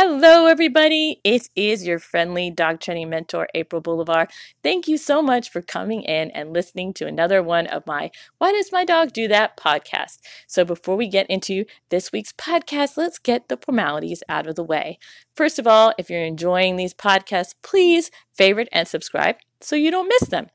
Hello, everybody. It is your friendly dog training mentor, April Boulevard. Thank you so much for coming in and listening to another one of my Why Does My Dog Do That podcast. So, before we get into this week's podcast, let's get the formalities out of the way. First of all, if you're enjoying these podcasts, please favorite and subscribe so you don't miss them.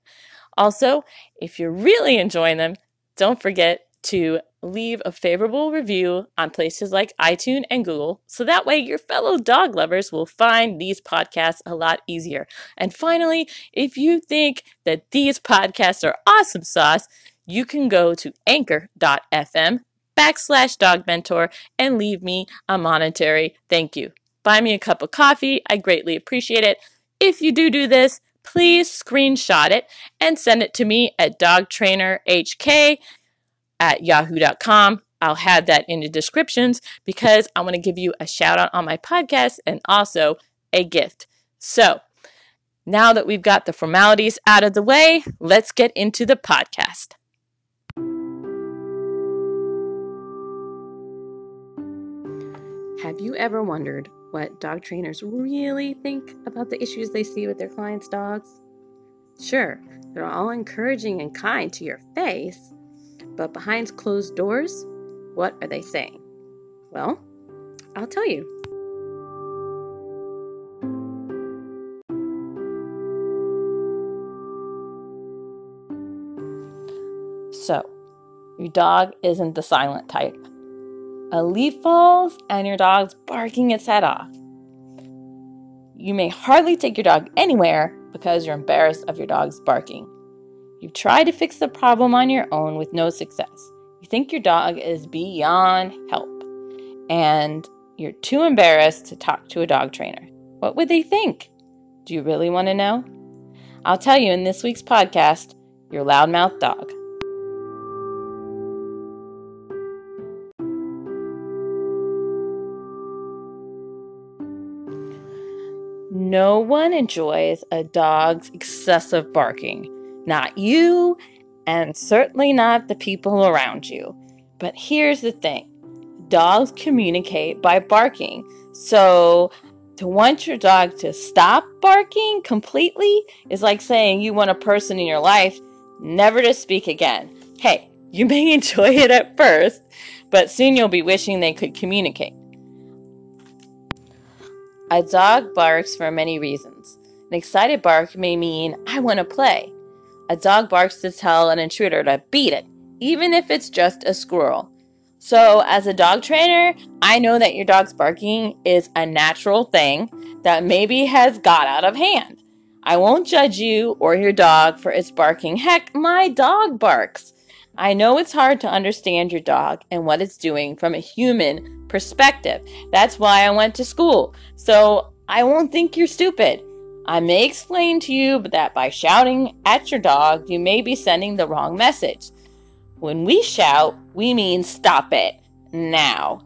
Also, if you're really enjoying them, don't forget to leave a favorable review on places like iTunes and Google so that way your fellow dog lovers will find these podcasts a lot easier. And finally, if you think that these podcasts are awesome sauce, you can go to anchor.fm backslash dog mentor and leave me a monetary thank you. Buy me a cup of coffee. I greatly appreciate it. If you do do this, please screenshot it and send it to me at dogtrainerhk at yahoo.com. I'll have that in the descriptions because I want to give you a shout out on my podcast and also a gift. So, now that we've got the formalities out of the way, let's get into the podcast. Have you ever wondered what dog trainers really think about the issues they see with their clients' dogs? Sure, they're all encouraging and kind to your face, but behind closed doors, what are they saying? Well, I'll tell you. So, your dog isn't the silent type a leaf falls and your dog's barking its head off. You may hardly take your dog anywhere because you're embarrassed of your dog's barking. You've tried to fix the problem on your own with no success. You think your dog is beyond help and you're too embarrassed to talk to a dog trainer. What would they think? Do you really want to know? I'll tell you in this week's podcast, Your Loudmouth Dog. No one enjoys a dog's excessive barking. Not you, and certainly not the people around you. But here's the thing dogs communicate by barking. So, to want your dog to stop barking completely is like saying you want a person in your life never to speak again. Hey, you may enjoy it at first, but soon you'll be wishing they could communicate. A dog barks for many reasons. An excited bark may mean, I want to play. A dog barks to tell an intruder to beat it, even if it's just a squirrel. So, as a dog trainer, I know that your dog's barking is a natural thing that maybe has got out of hand. I won't judge you or your dog for its barking. Heck, my dog barks. I know it's hard to understand your dog and what it's doing from a human perspective. That's why I went to school. So I won't think you're stupid. I may explain to you that by shouting at your dog, you may be sending the wrong message. When we shout, we mean stop it now.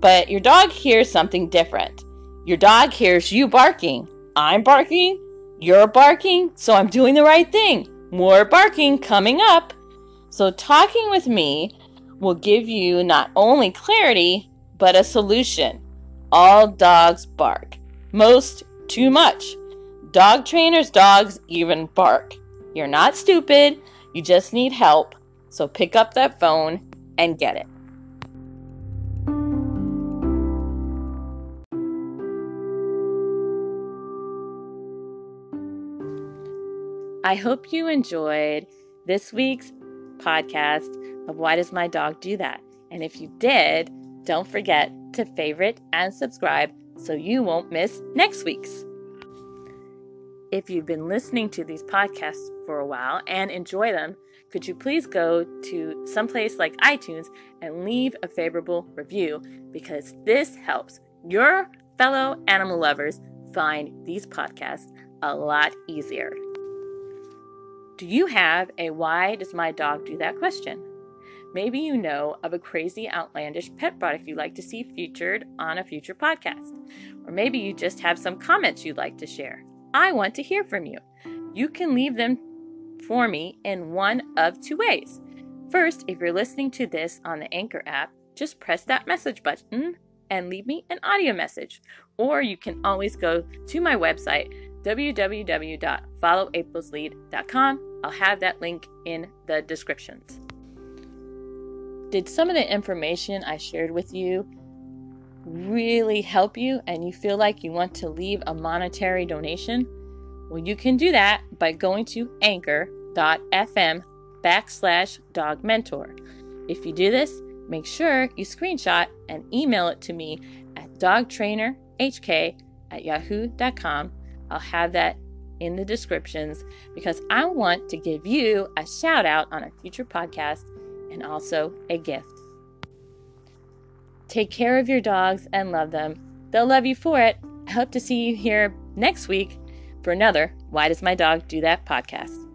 But your dog hears something different. Your dog hears you barking. I'm barking. You're barking. So I'm doing the right thing. More barking coming up. So, talking with me will give you not only clarity, but a solution. All dogs bark. Most too much. Dog trainers' dogs even bark. You're not stupid, you just need help. So, pick up that phone and get it. I hope you enjoyed this week's podcast of Why Does My Dog Do That? And if you did, don't forget to favorite and subscribe so you won't miss next week's. If you've been listening to these podcasts for a while and enjoy them, could you please go to someplace like iTunes and leave a favorable review because this helps your fellow animal lovers find these podcasts a lot easier. Do you have a why does my dog do that question? Maybe you know of a crazy, outlandish pet product you'd like to see featured on a future podcast. Or maybe you just have some comments you'd like to share. I want to hear from you. You can leave them for me in one of two ways. First, if you're listening to this on the Anchor app, just press that message button and leave me an audio message. Or you can always go to my website, www.followaprilslead.com. I'll have that link in the descriptions. Did some of the information I shared with you really help you and you feel like you want to leave a monetary donation? Well, you can do that by going to anchor.fm backslash dog mentor. If you do this, make sure you screenshot and email it to me at dogtrainerhk at yahoo.com. I'll have that in the descriptions because I want to give you a shout out on a future podcast and also a gift. Take care of your dogs and love them. They'll love you for it. I hope to see you here next week for another Why Does My Dog Do That podcast.